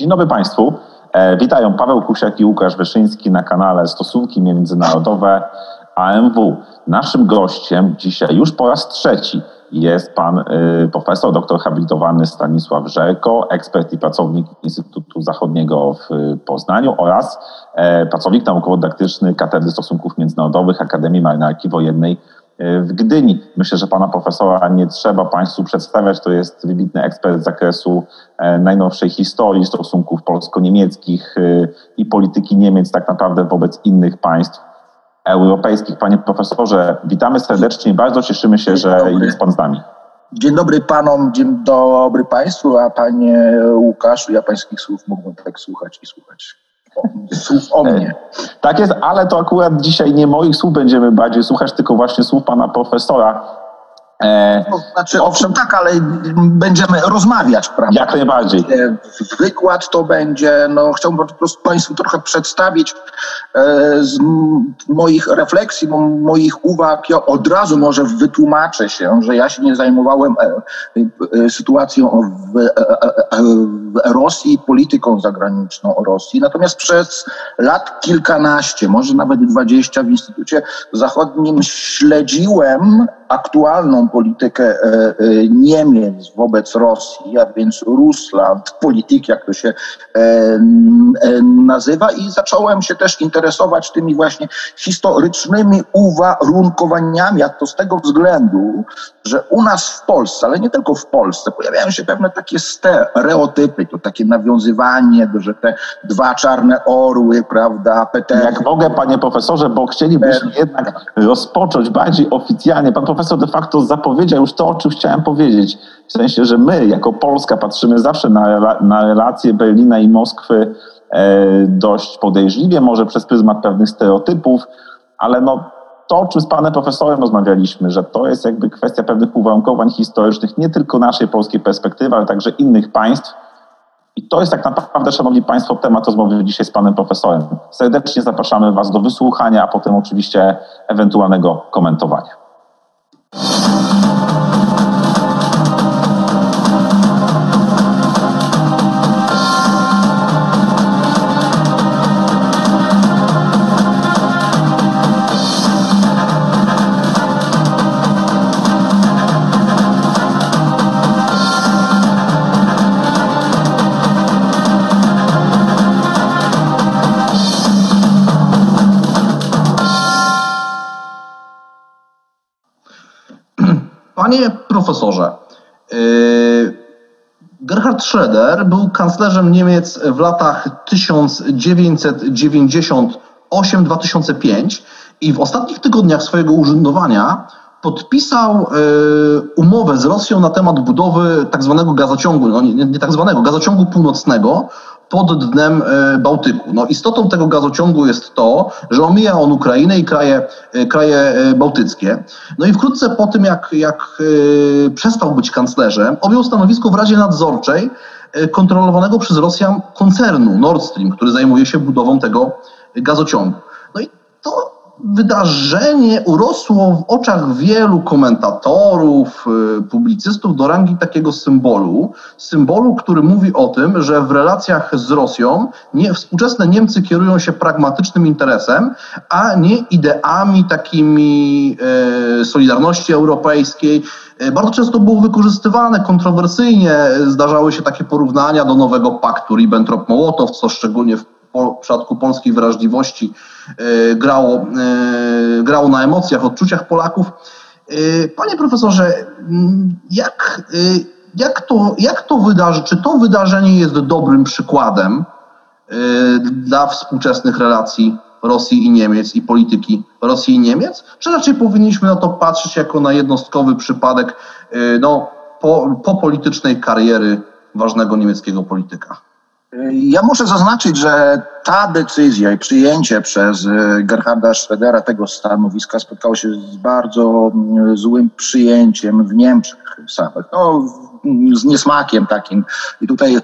Dzień dobry Państwu. E, witają Paweł Kusiak i Łukasz Wyszyński na kanale Stosunki Międzynarodowe AMW. Naszym gościem dzisiaj już po raz trzeci jest pan y, profesor, doktor habilitowany Stanisław Żerko, ekspert i pracownik Instytutu Zachodniego w Poznaniu oraz e, pracownik naukowo-dydaktyczny Katedry Stosunków Międzynarodowych Akademii Marynarki Wojennej y, w Gdyni. Myślę, że pana profesora nie trzeba państwu przedstawiać. To jest wybitny ekspert z zakresu e, najnowszej historii stosunków polsko-niemieckich y, i polityki Niemiec tak naprawdę wobec innych państw europejskich. Panie profesorze, witamy serdecznie. Bardzo cieszymy się, że jest pan z nami. Dzień dobry panom, dzień dobry państwu, a panie Łukaszu, ja pańskich słów mógłbym tak słuchać i słuchać. Słów o mnie. Tak jest, ale to akurat dzisiaj nie moich słów będziemy bardziej słuchać, tylko właśnie słów pana profesora E, no, znaczy, owszem, tak, ale będziemy rozmawiać, prawda? Jak najbardziej. E, wykład to będzie, no chciałbym po prostu Państwu trochę przedstawić e, z moich refleksji, moich uwag. Ja od razu może wytłumaczę się, że ja się nie zajmowałem sytuacją w Rosji, polityką zagraniczną Rosji, natomiast przez lat kilkanaście, może nawet dwadzieścia w Instytucie Zachodnim śledziłem aktualną politykę e, e, Niemiec wobec Rosji, a więc Rusland, polityk, jak to się e, nazywa, i zacząłem się też interesować tymi właśnie historycznymi uwarunkowaniami, a to z tego względu, że u nas w Polsce, ale nie tylko w Polsce, pojawiają się pewne takie stereotypy, to takie nawiązywanie, że te dwa czarne orły, prawda, Peter. Jak mogę, panie profesorze, bo chcielibyśmy jednak rozpocząć bardziej oficjalnie. Pan profesor de facto zapowiedział już to, o czym chciałem powiedzieć. W sensie, że my jako Polska patrzymy zawsze na, na relacje Berlina i Moskwy e, dość podejrzliwie, może przez pryzmat pewnych stereotypów, ale no, to, o czym z panem profesorem rozmawialiśmy, że to jest jakby kwestia pewnych uwarunkowań historycznych, nie tylko naszej polskiej perspektywy, ale także innych państw. I to jest tak naprawdę, szanowni państwo, temat rozmowy dzisiaj z panem profesorem. Serdecznie zapraszamy was do wysłuchania, a potem oczywiście ewentualnego komentowania. you Panie profesorze, yy, Gerhard Schroeder był kanclerzem Niemiec w latach 1998-2005 i w ostatnich tygodniach swojego urzędowania podpisał yy, umowę z Rosją na temat budowy tak zwanego gazociągu, no nie, nie tak zwanego, gazociągu północnego pod dnem e, Bałtyku. No, istotą tego gazociągu jest to, że omija on Ukrainę i kraje, e, kraje e, bałtyckie. No i wkrótce po tym, jak, jak przestał być kanclerzem, objął stanowisko w Radzie Nadzorczej kontrolowanego przez Rosjan koncernu Nord Stream, który zajmuje się budową tego gazociągu. No i to wydarzenie urosło w oczach wielu komentatorów, y, publicystów do rangi takiego symbolu. Symbolu, który mówi o tym, że w relacjach z Rosją nie, współczesne Niemcy kierują się pragmatycznym interesem, a nie ideami takimi e, Solidarności Europejskiej. E, bardzo często było wykorzystywane kontrowersyjnie. Zdarzały się takie porównania do nowego paktu Ribbentrop-Mołotow, co szczególnie w w przypadku polskiej wrażliwości e, grało, e, grało na emocjach, odczuciach Polaków. E, panie profesorze, jak, jak, to, jak to wydarzy, czy to wydarzenie jest dobrym przykładem dla współczesnych relacji Rosji i Niemiec i polityki Rosji i Niemiec, czy raczej powinniśmy na to patrzeć jako na jednostkowy przypadek no, po, po politycznej kariery ważnego niemieckiego polityka? Ja muszę zaznaczyć, że ta decyzja i przyjęcie przez e, Gerharda Schrödera tego stanowiska spotkało się z bardzo mm, złym przyjęciem w Niemczech samych. No, z niesmakiem takim. I tutaj e,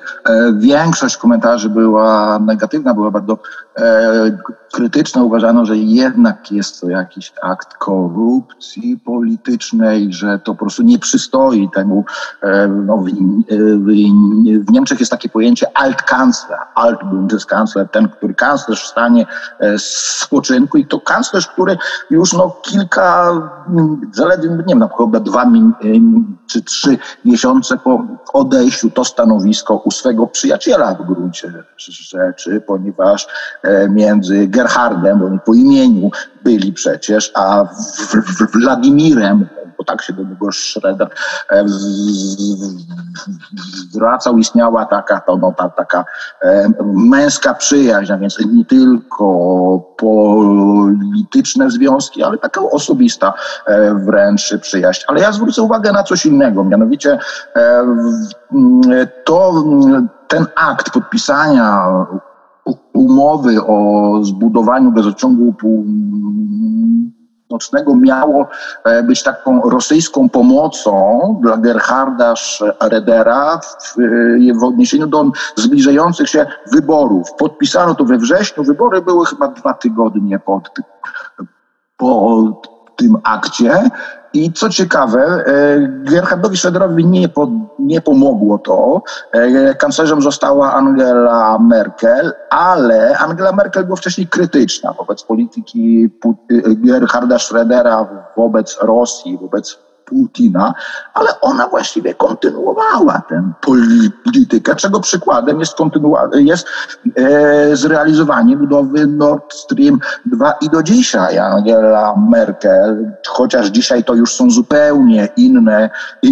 większość komentarzy była negatywna, była bardzo e, krytyczna. Uważano, że jednak jest to jakiś akt korupcji politycznej, że to po prostu nie przystoi temu. E, no, w, w, w Niemczech jest takie pojęcie Altkanzler, Altbundeskancler, ten, który kanclerz w stanie spoczynku i to kanclerz, który już no, kilka, zaledwie, nie wiem, na przykład dwa czy trzy miesiące po odejściu to stanowisko u swego przyjaciela w gruncie rzeczy, ponieważ e, między Gerhardem, po imieniu byli przecież, a Wladimirem, bo tak się do niego Schroeder e, zwracał, istniała taka, to, no, ta, taka e, męska przyjaźń, a więc nie tylko polityczne związki, ale taka osobista e, wręcz przyjaźń. Ale ja zwrócę uwagę na coś innego, mianowicie to ten akt podpisania umowy o zbudowaniu gazociągu Północnego miało e, być taką rosyjską pomocą dla Gerharda Redera w, e, w odniesieniu do zbliżających się wyborów. Podpisano to we wrześniu, wybory były chyba dwa tygodnie po, po tym akcie i co ciekawe, e, Gerhardowi Schroederowi nie, po, nie pomogło to. E, kanclerzem została Angela Merkel, ale Angela Merkel była wcześniej krytyczna wobec polityki Gerharda Schrödera wobec Rosji, wobec Putina, ale ona właściwie kontynuowała tę politykę, czego przykładem jest, jest e, zrealizowanie budowy Nord Stream 2 i do dzisiaj. Angela Merkel, chociaż dzisiaj to już są zupełnie inne,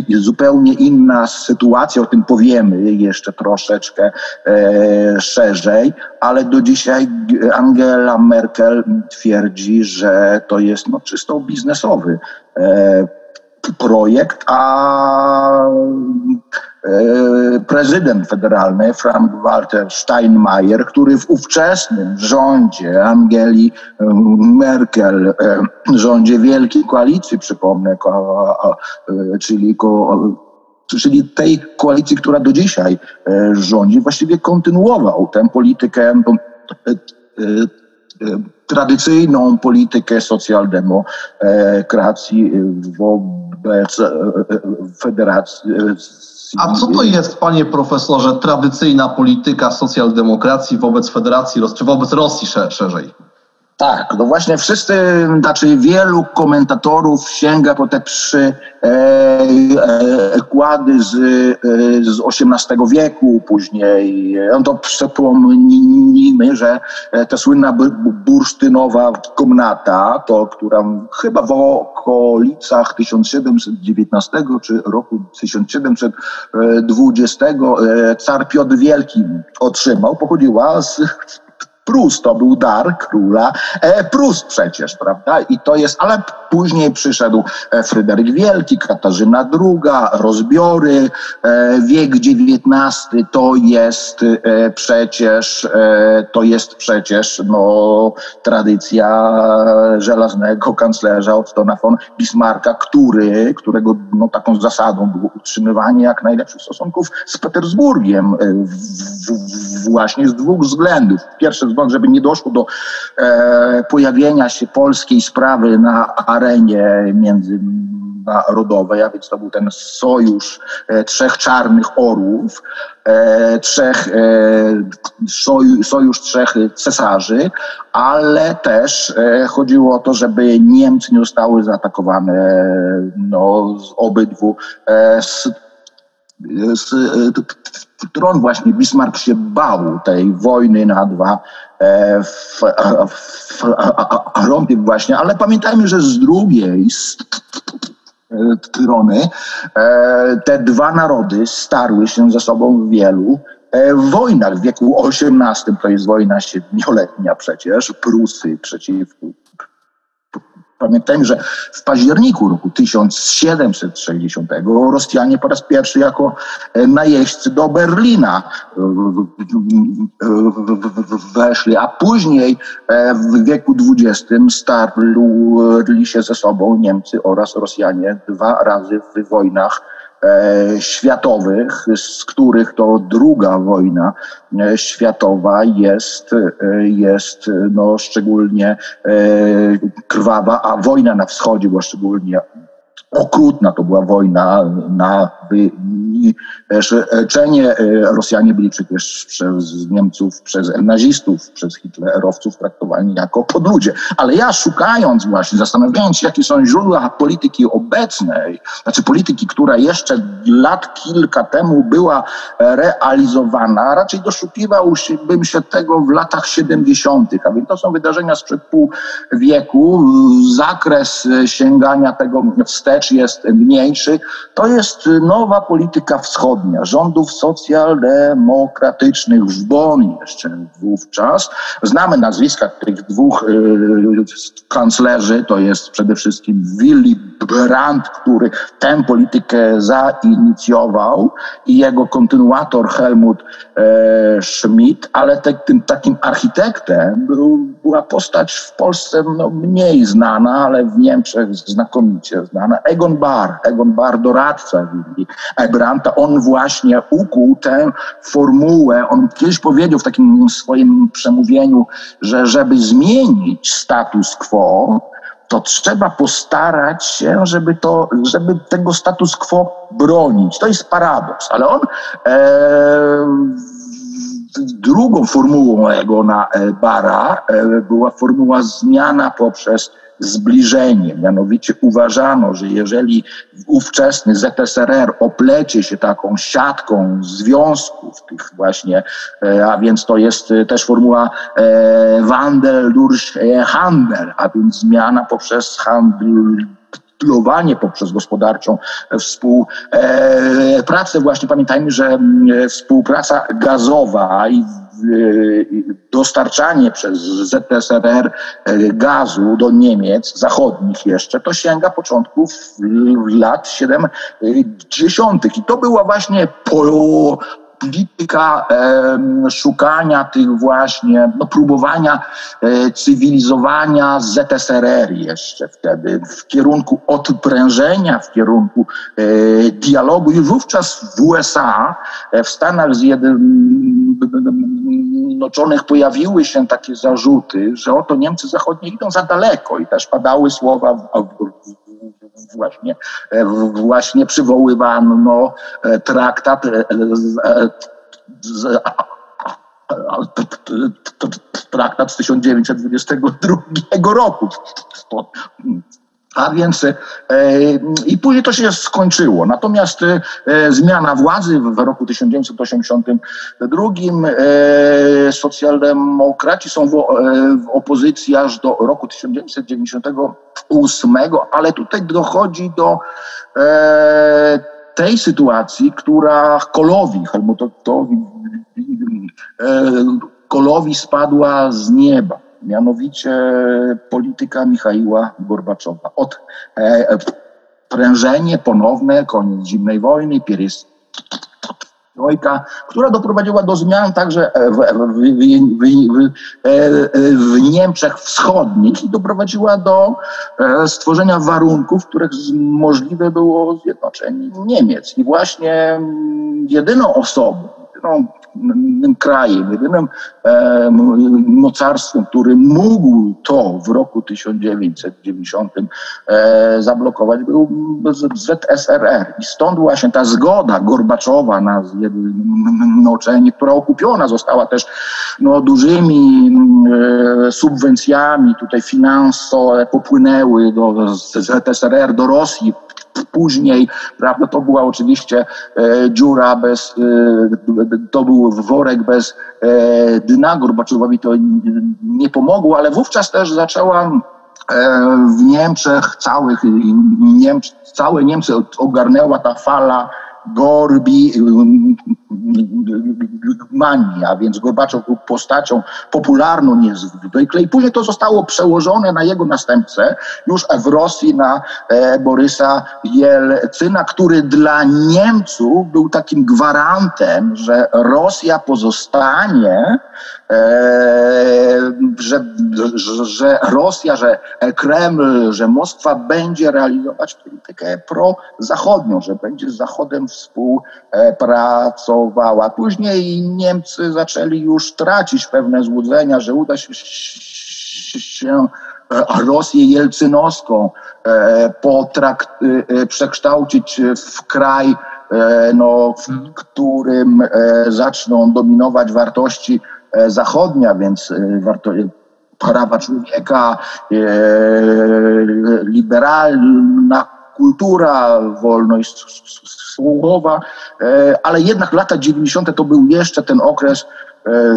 zupełnie inna sytuacja, o tym powiemy jeszcze troszeczkę e, szerzej, ale do dzisiaj Angela Merkel twierdzi, że to jest no, czysto biznesowy e, projekt, a e, prezydent federalny Frank-Walter Steinmeier, który w ówczesnym rządzie Angeli e, Merkel, e, rządzie Wielkiej Koalicji, przypomnę, czyli, czyli tej koalicji, która do dzisiaj rządzi, właściwie kontynuował tę politykę tradycyjną politykę socjaldemokracji wobec e, e, federacji. A co to jest, panie profesorze, tradycyjna polityka socjaldemokracji wobec federacji, czy wobec Rosji szerzej? Tak, no właśnie wszyscy, znaczy wielu komentatorów sięga po te trzy e, e, kłady z, e, z XVIII wieku, później, no to przypomnijmy, że e, ta słynna bursztynowa komnata, to która chyba w okolicach 1719 czy roku 1720 e, car Piotr Wielki otrzymał, pochodziła z Prus to był dar króla e, Prus przecież, prawda? I to jest, ale później przyszedł e, Fryderyk Wielki, Katarzyna II, rozbiory, e, wiek XIX to jest przecież, to jest przecież no, tradycja żelaznego kanclerza Ottona von Bismarcka, który, którego no, taką zasadą było utrzymywanie jak najlepszych stosunków z Petersburgiem w, w, właśnie z dwóch względów. Pierwszy żeby nie doszło do e, pojawienia się polskiej sprawy na arenie międzynarodowej, a więc to był ten sojusz e, trzech czarnych orłów, e, trzech, e, sojusz, sojusz trzech cesarzy, ale też e, chodziło o to, żeby Niemcy nie zostały zaatakowane no, z obydwu e, z, którą właśnie Bismarck się bał tej wojny na dwa e, fronty właśnie, ale pamiętajmy, że z drugiej strony e, te dwa narody starły się ze sobą w wielu e, w wojnach. W wieku XVIII, to jest wojna siedmioletnia przecież, Prusy przeciw Pamiętajmy, że w październiku roku 1760 Rosjanie po raz pierwszy jako e, najeźdźcy do Berlina weszli, a później e, w wieku XX starli się ze sobą Niemcy oraz Rosjanie dwa razy w wojnach światowych, z których to druga wojna światowa jest, jest no, szczególnie krwawa, a wojna na wschodzie była szczególnie okrutna to była wojna na wyniszczenie. Rosjanie byli przecież przez Niemców, przez nazistów, przez hitlerowców traktowani jako podludzie. Ale ja szukając właśnie, zastanawiając się, jakie są źródła polityki obecnej, znaczy polityki, która jeszcze lat kilka temu była realizowana, raczej doszukiwałbym się tego w latach 70., a więc to są wydarzenia sprzed pół wieku. Zakres sięgania tego wstecz jest mniejszy. To jest nowa polityka wschodnia rządów socjaldemokratycznych w Bonn jeszcze wówczas. Znamy nazwiska tych dwóch y, kanclerzy, to jest przede wszystkim Willy Brandt, który tę politykę zainicjował i jego kontynuator Helmut e, Schmidt, ale te, tym takim architektem był, była postać w Polsce no, mniej znana, ale w Niemczech znakomicie znana, Egon Bahr. Egon Bahr, doradca Willy Brandta, on właśnie ukuł tę formułę, on kiedyś powiedział w takim swoim przemówieniu, że żeby zmienić status quo, to trzeba postarać się, żeby, to, żeby tego status quo bronić. To jest paradoks, ale on e, drugą formułą jego na e, Bara e, była formuła zmiana poprzez zbliżenie. Mianowicie uważano, że jeżeli ówczesny ZSRR oplecie się taką siatką związków tych właśnie, e, a więc to jest e, też formuła e, Wandel durch Handel, a więc zmiana poprzez handel poprzez gospodarczą współpracę. Właśnie pamiętajmy, że współpraca gazowa i dostarczanie przez ZSRR e, gazu do Niemiec zachodnich jeszcze, to sięga początków lat 70. I to była właśnie po, polityka e, szukania tych właśnie, no, próbowania e, cywilizowania ZSRR jeszcze wtedy w kierunku odprężenia, w kierunku e, dialogu. Już wówczas w USA, w Stanach Zjednoczonych pojawiły się takie zarzuty, że oto Niemcy Zachodnie idą za daleko i też padały słowa właśnie, właśnie przywoływano traktat traktat z 1922 roku. A więc e, i później to się skończyło. Natomiast e, zmiana władzy w roku 1982 e, socjaldemokraci są w, opozycji aż do roku 1998, ale tutaj dochodzi do tej sytuacji, która Kolowi, Helmutowi Kolowi spadła z nieba mianowicie polityka Michaiła Gorbaczowa. Od e, prężenie ponowne, koniec zimnej wojny, trojka, która doprowadziła do zmian także w, w, w, w, Niemczech Wschodnich i doprowadziła do e, stworzenia warunków, w których możliwe było zjednoczenie Niemiec. I właśnie jedyną osobą, jedyną krajem, jedynym e, mocarstwem, który mógł to w roku 1990 e, zablokować, był ZSRR. I stąd właśnie ta zgoda Gorbaczowa na zjednoczenie, która okupiona została też no, dużymi e, subwencjami, tutaj finansowe popłynęły do ZSRR, do Rosji później, prawda, to była oczywiście e, dziura bez, e, to był worek bez e, dna, Gorbaczowowi to nie pomogło, ale wówczas też zaczęła e, w Niemczech całych, Niemcy, całe Niemcy ogarnęła ta fala Gorbi, Germanii, a więc Gorbaczow był postacią popularną niezwykle. I później to zostało przełożone na jego następcę już w Rosji na e, Borysa Jelcyna, który dla Niemców był takim gwarantem, że Rosja pozostanie że, że, że Rosja, że Kreml, że Moskwa będzie realizować politykę prozachodnią, że będzie z Zachodem Później Niemcy zaczęli już tracić pewne złudzenia, że uda się, się Rosję jelcynowską potrakt, przekształcić w kraj, no, w którym zaczną dominować wartości E, zachodnia, więc e, warto, prawa człowieka, e, liberalna kultura, wolność słowa, ale jednak lata 90. to był jeszcze ten okres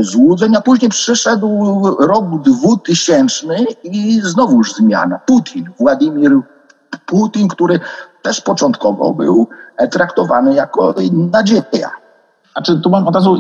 złudzeń, a później przyszedł rok 2000 i znowuż zmiana. Putin, Władimir Putin, który też początkowo był traktowany jako nadzieja. Znaczy, tu mam od razu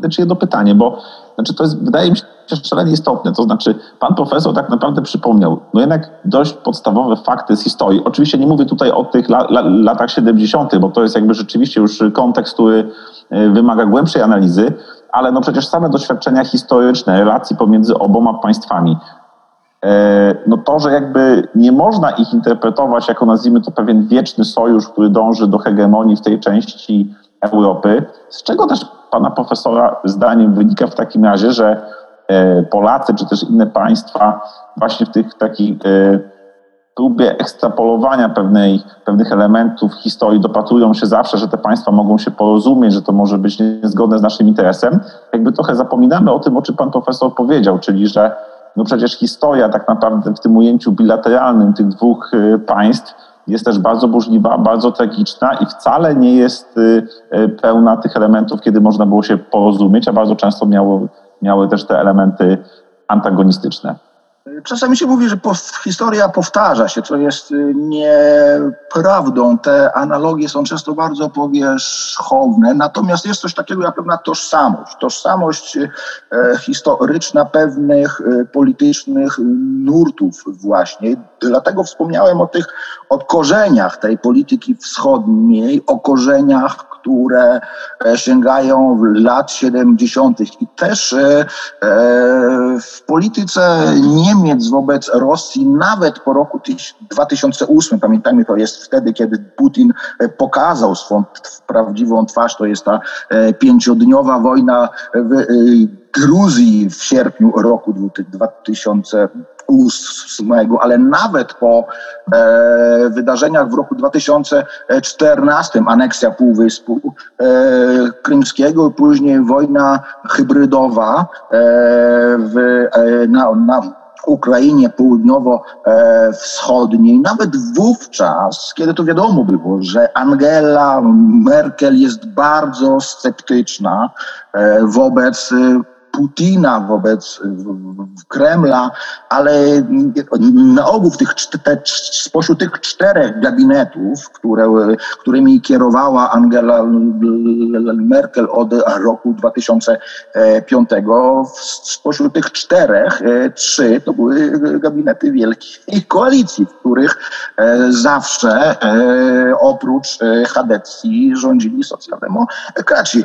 znaczy jedno pytanie, bo znaczy to jest, wydaje mi się szalenie istotne. To znaczy, pan profesor tak naprawdę przypomniał, no jednak dość podstawowe fakty z historii. Oczywiście nie mówię tutaj o tych la, la, latach 70., bo to jest jakby rzeczywiście już kontekst, który e, wymaga głębszej analizy, ale no przecież same doświadczenia historyczne, relacji pomiędzy oboma państwami, e, no to, że jakby nie można ich interpretować jako nazwijmy to pewien wieczny sojusz, który dąży do hegemonii w tej części Europy, z czego też pana profesora zdaniem wynika w takim razie, że e, Polacy czy też inne państwa właśnie w tych takich e, próbie ekstrapolowania pewnej, pewnych elementów historii dopatrują się zawsze, że te państwa mogą się porozumieć, że to może być niezgodne z naszym interesem. Jakby trochę zapominamy o tym, o czym pan profesor powiedział, czyli że no przecież historia tak naprawdę w tym ujęciu bilateralnym tych dwóch e, państw jest też bardzo burzliwa, bardzo tragiczna i wcale nie jest y, y, pełna tych elementów, kiedy można było się porozumieć, a bardzo często miały też te elementy antagonistyczne. Czasami się mówi, że historia powtarza się, co jest y, nieprawdą. Te analogie są często bardzo powierzchowne, natomiast jest coś takiego jak pewna tożsamość. Tożsamość e, historyczna pewnych e, politycznych nurtów właśnie. Dlatego wspomniałem o tych o korzeniach tej polityki wschodniej, o korzeniach które e, sięgają lat 70. I też e, e, w polityce Niemiec wobec Rosji, nawet po roku 2008, pamiętajmy, to jest wtedy, kiedy Putin pokazał swą prawdziwą twarz, to jest ta pięciodniowa wojna w Gruzji w sierpniu roku 2000 ósmego, ale nawet po e, wydarzeniach w roku 2014, aneksja Półwyspu e, Krymskiego, później wojna hybrydowa e, w, e, na, na Ukrainie południowo-wschodniej, nawet wówczas, kiedy to wiadomo było, że Angela Merkel jest bardzo sceptyczna e, wobec Putina, wobec Kremla, ale na ogół w tych, te, spośród tych czterech gabinetów, które, którymi kierowała Angela Merkel od roku 2005, spośród tych czterech e, trzy to były gabinety wielkiej koalicji, w których e, zawsze e, oprócz Hadecji rządzili socjaldemokraci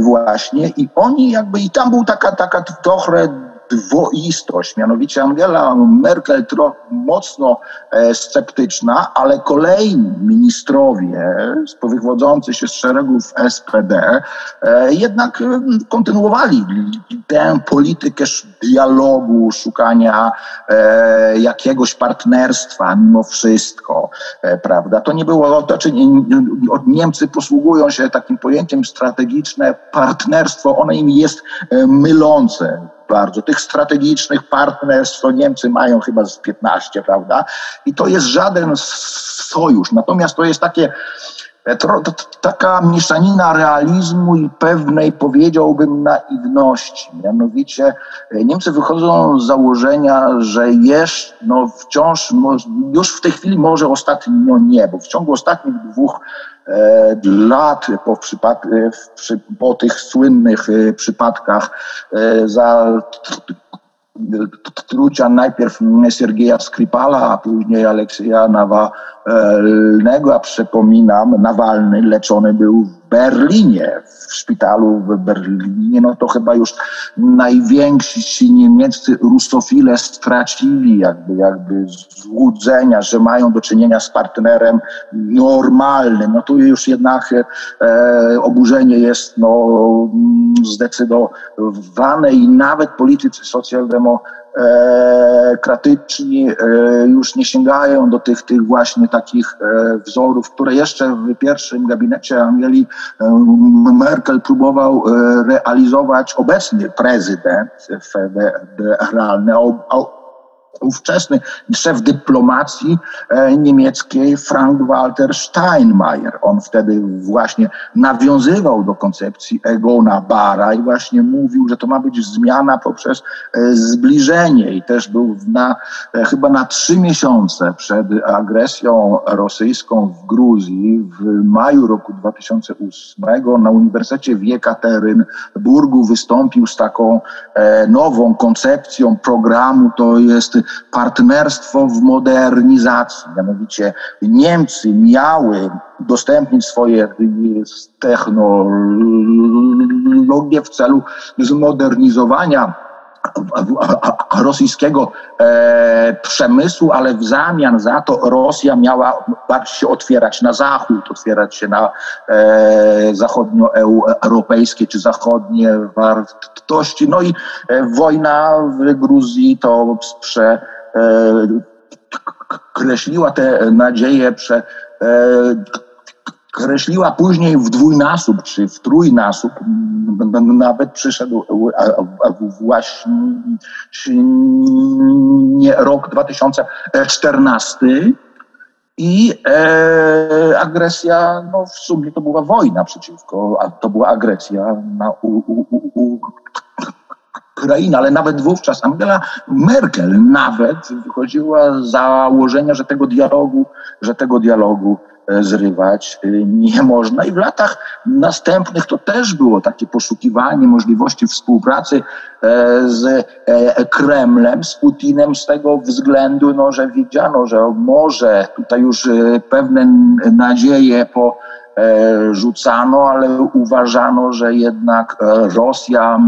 właśnie i oni jakby i tam był taka, taka trochę dwoistość. Mianowicie Angela Merkel tro, mocno e, sceptyczna, ale kolejni ministrowie wywodzący się z szeregów SPD e, jednak e, kontynuowali tę politykę dialogu, szukania jakiegoś partnerstwa mimo wszystko, prawda? To nie było, to, czy nie, Niemcy posługują się takim pojęciem strategiczne partnerstwo, ono im jest mylące bardzo. Tych strategicznych partnerstw to Niemcy mają chyba z 15, prawda? I to jest żaden sojusz. Natomiast to jest takie e, taka mieszanina realizmu i pewnej, powiedziałbym, naiwności. Mianowicie e, Niemcy wychodzą z założenia, że jest, no wciąż, już w tej chwili może ostatnio nie, bo w ciągu ostatnich dwóch lat po, przypad, po tych słynnych przypadkach za trucia najpierw Sergeja Skripala, a później Aleksieja Nawalnego, a przypominam, Nawalny leczony był w Berlinie, w szpitalu w Berlinie, no to chyba już najwięksi niemieccy rusofile stracili jakby, jakby złudzenia, że mają do czynienia z partnerem normalnym. No tu już jednak e, oburzenie jest no, zdecydowane i nawet politycy socjaldemokratyczni e, już nie sięgają do tych, tych właśnie takich e, wzorów, które jeszcze w pierwszym gabinecie Angeli Merkel próbował e, realizować obecny prezydent federalny, ówczesny szef dyplomacji e, niemieckiej Frank-Walter Steinmeier. On wtedy właśnie nawiązywał do koncepcji Egona Bara i właśnie mówił, że to ma być zmiana poprzez e, zbliżenie i też był na, e, chyba na trzy miesiące przed agresją rosyjską w Gruzji w maju roku 2008 na Uniwersytecie w Jekaterynburgu wystąpił z taką nową koncepcją programu, to jest partnerstwo w modernizacji. Mianowicie Niemcy miały udostępnić swoje technologie w celu zmodernizowania rosyjskiego e, przemysłu, ale w zamian za to Rosja miała bardziej się otwierać na zachód, otwierać się na e, zachodnioeuropejskie czy zachodnie wartości. No i e, wojna w Gruzji to prze, e, kreśliła te nadzieje, prze, e, kreśliła później w dwójnasób czy w trójnasób, nawet przyszedł właśnie rok 2014 i e, agresja, no w sumie to była wojna przeciwko, a to była agresja na u, u, u, Ukrainy, ale nawet wówczas Angela Merkel nawet wychodziła z założenia, że tego dialogu, że tego dialogu E, zrywać e, nie można. I w latach następnych to też było takie poszukiwanie możliwości współpracy e, z Kremlem, z Putinem z tego względu, no, że widziano, że może tutaj już pewne nadzieje po rzucano, ale uważano, że jednak Rosja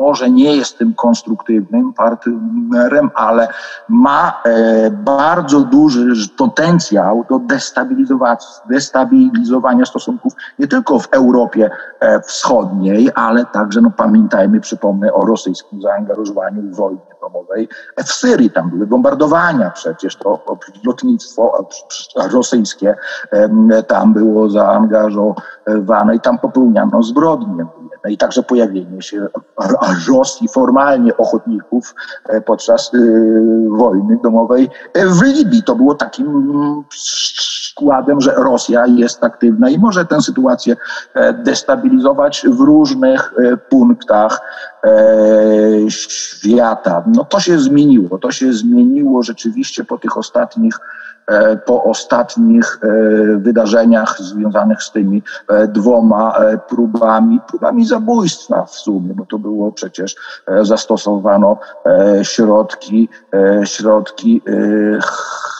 może nie jest tym konstruktywnym partnerem, ale ma e, bardzo duży potencjał do destabilizowania stosunków nie tylko w Europie e, Wschodniej, ale także, no pamiętajmy, przypomnę o rosyjskim zaangażowaniu w wojnie domowej w Syrii. Tam były bombardowania przecież, to lotnictwo rosyjskie tam było zaangażowane i tam popełniano zbrodnie. No i także pojawienie się Rosji formalnie ochotników e, podczas e, wojny domowej w Libii. To było takim składem, że Rosja jest aktywna i może tę sytuację e, destabilizować w różnych punktach świata. No to się zmieniło. To się zmieniło rzeczywiście po tych ostatnich po ostatnich e, wydarzeniach związanych z tymi e, dwoma próbami, próbami zabójstwa w sumie, bo to było przecież zastosowano środki, środki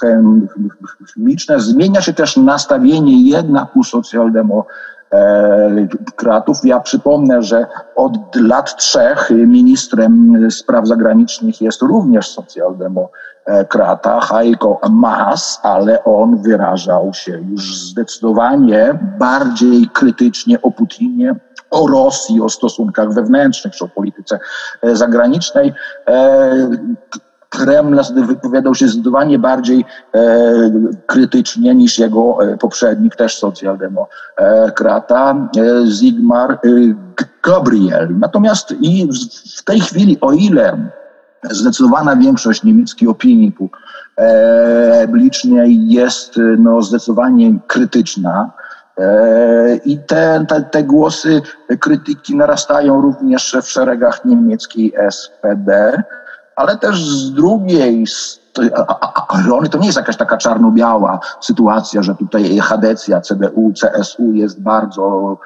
chemiczne. Zmienia się też nastawienie jednak u socjaldemokratów. Ja przypomnę, że od lat trzech ministrem spraw zagranicznych jest również socjaldemokrat E, krata Heiko Maas, ale on wyrażał się już zdecydowanie bardziej krytycznie o Putinie, o Rosji, o stosunkach wewnętrznych czy o polityce e, zagranicznej. E, Kreml wypowiadał się zdecydowanie bardziej krytycznie niż jego poprzednik, też socjaldemokrata, Zygmar Gabriel. Natomiast i w tej chwili, o ile zdecydowana większość niemieckiej opinii publicznej jest no, zdecydowanie krytyczna. E, I te, te, te głosy krytyki narastają również w szeregach niemieckiej SPD, ale też z drugiej strony, Rony to nie jest jakaś taka czarno-biała sytuacja, że tutaj Hadecja, CDU, CSU jest bardzo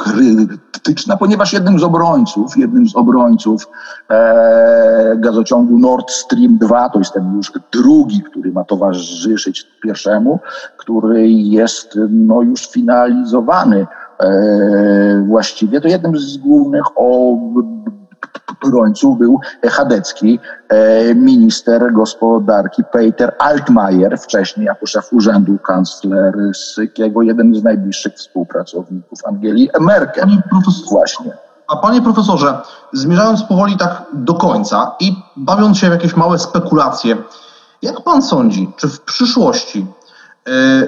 krytyczna, ponieważ jednym z obrońców, jednym z obrońców e, gazociągu Nord Stream 2, to jest ten już drugi, który ma towarzyszyć pierwszemu, który jest no, już finalizowany e, właściwie, to jednym z głównych obrońców był Chadecki, e, minister gospodarki Peter Altmaier, wcześniej jako szef urzędu kanclerskiego, jeden z najbliższych współpracowników Angeli Merkel. Właśnie. A panie profesorze, zmierzając powoli tak do końca i bawiąc się w jakieś małe spekulacje, jak pan sądzi, czy w przyszłości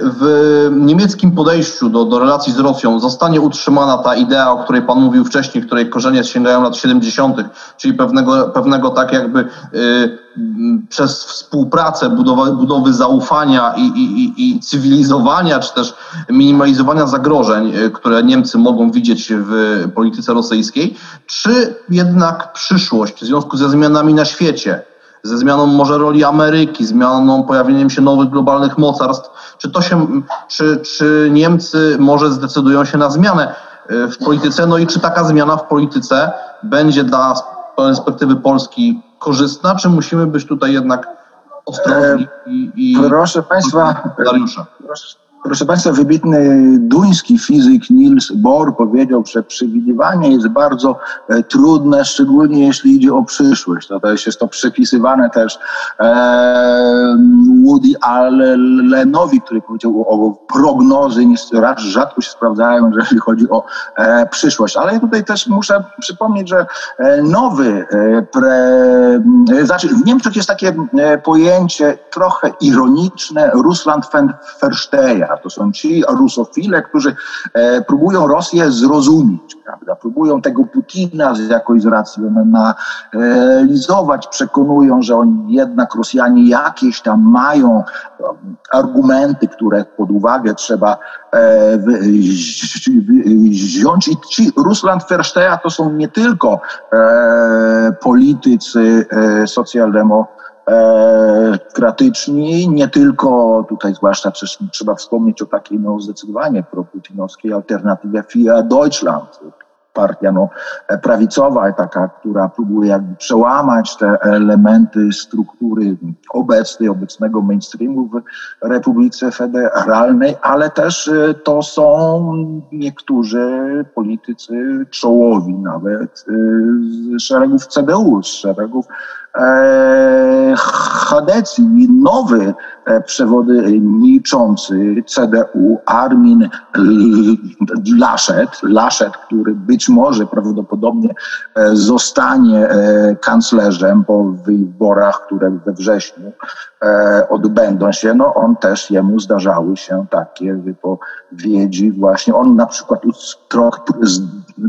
w niemieckim podejściu do, do relacji z Rosją zostanie utrzymana ta idea, o której Pan mówił wcześniej, której korzenie sięgają lat 70., czyli pewnego, pewnego tak jakby y, przez współpracę budowa, budowy zaufania i, i, i cywilizowania, czy też minimalizowania zagrożeń, y, które Niemcy mogą widzieć w polityce rosyjskiej, czy jednak przyszłość w związku ze zmianami na świecie, ze zmianą może roli Ameryki, zmianą pojawieniem się nowych globalnych mocarstw, czy to się, czy, czy Niemcy może zdecydują się na zmianę e, w polityce, no i czy taka zmiana w polityce będzie dla perspektywy Polski korzystna, czy musimy być tutaj jednak ostrożni i, i proszę Państwa, proszę, Proszę Państwa, wybitny duński fizyk Niels Bohr powiedział, że przewidywanie jest bardzo e, trudne, szczególnie jeśli idzie o przyszłość. To, to jest, jest to przypisywane też e, Woody Allenowi, który powiedział o, prognozy, rzadko się sprawdzają, jeżeli chodzi o e, przyszłość. Ale tutaj też muszę przypomnieć, że nowy, pre, znaczy w Niemczech jest takie pojęcie trochę ironiczne, Russland Versteher to są ci rusofile, którzy e, próbują Rosję zrozumieć, prawda? Próbują tego Putina jakoś zracjonalizować, przekonują, że oni jednak Rosjanie jakieś tam mają e, argumenty, które pod uwagę trzeba e, wziąć. I ci Rusland Versteja to są nie tylko politycy socjaldemokratyczni, e, kratyczni, nie tylko tutaj, zwłaszcza przecież trzeba wspomnieć o takiej no, zdecydowanie proputinowskiej alternatywie FIA Deutschland, partia no, prawicowa, taka, która próbuje jakby przełamać te elementy struktury obecnej, obecnego mainstreamu w Republice Federalnej, ale też e, to są niektórzy politycy czołowi nawet e, z szeregów CDU, z szeregów E, Hadecji, nowy e, przewodniczący CDU Armin Laschet, Laschet, który być może prawdopodobnie e, zostanie kanclerzem po wyborach, które we wrześniu odbędą się, no on też jemu zdarzały się takie wypowiedzi właśnie. On na przykład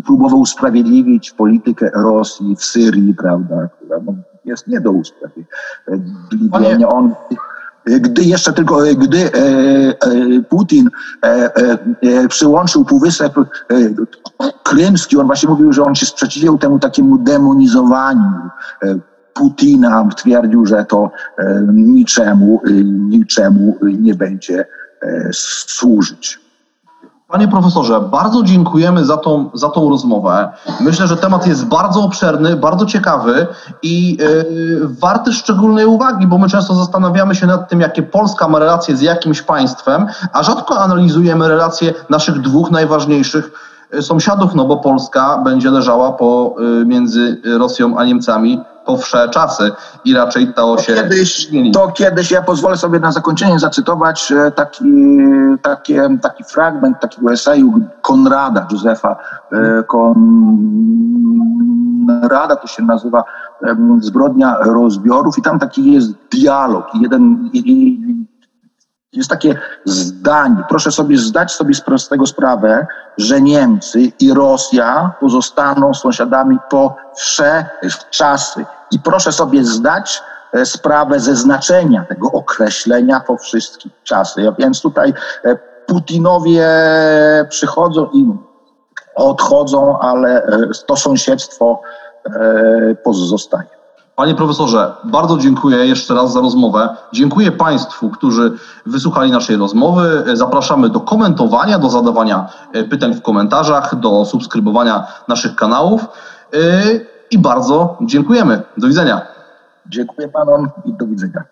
próbował usprawiedliwić politykę Rosji w Syrii, prawda, która no, jest nie do usprawiedliwienia. On, gdy jeszcze tylko, gdy e, e, Putin e, przyłączył Półwysep Krymski, on właśnie mówił, że on się sprzeciwiał temu takiemu demonizowaniu Putina. Twierdził, że to niczemu, niczemu nie będzie służyć. Panie profesorze, bardzo dziękujemy za tą, za tą rozmowę. Myślę, że temat jest bardzo obszerny, bardzo ciekawy i yy, warty szczególnej uwagi, bo my często zastanawiamy się nad tym, jakie Polska ma relacje z jakimś państwem, a rzadko analizujemy relacje naszych dwóch najważniejszych y, sąsiadów, no bo Polska będzie leżała po, y, między Rosją a Niemcami po wsze czasy i raczej to się... Kiedyś, to kiedyś, ja pozwolę sobie na zakończenie zacytować e, taki, taki, taki fragment takiego eseju Konrada, Józefa e, Konrada, to się nazywa Zbrodnia rozbiorów i tam taki jest dialog. I jeden jest takie zdanie. Proszę sobie zdać sobie z tego sprawę, że Niemcy i Rosja pozostaną sąsiadami po wsze czasy. I proszę sobie zdać e, sprawę ze znaczenia tego określenia po wszystkie czasy. Więc tutaj e, Putinowie przychodzą i odchodzą, ale e, to sąsiedztwo pozostaje. Panie profesorze, bardzo dziękuję jeszcze raz za rozmowę. Dziękuję Państwu, którzy wysłuchali naszej rozmowy. Zapraszamy do komentowania, do zadawania e, pytań w komentarzach, do subskrybowania naszych kanałów e, i bardzo dziękujemy. Do widzenia. Dziękuję Panom i do widzenia.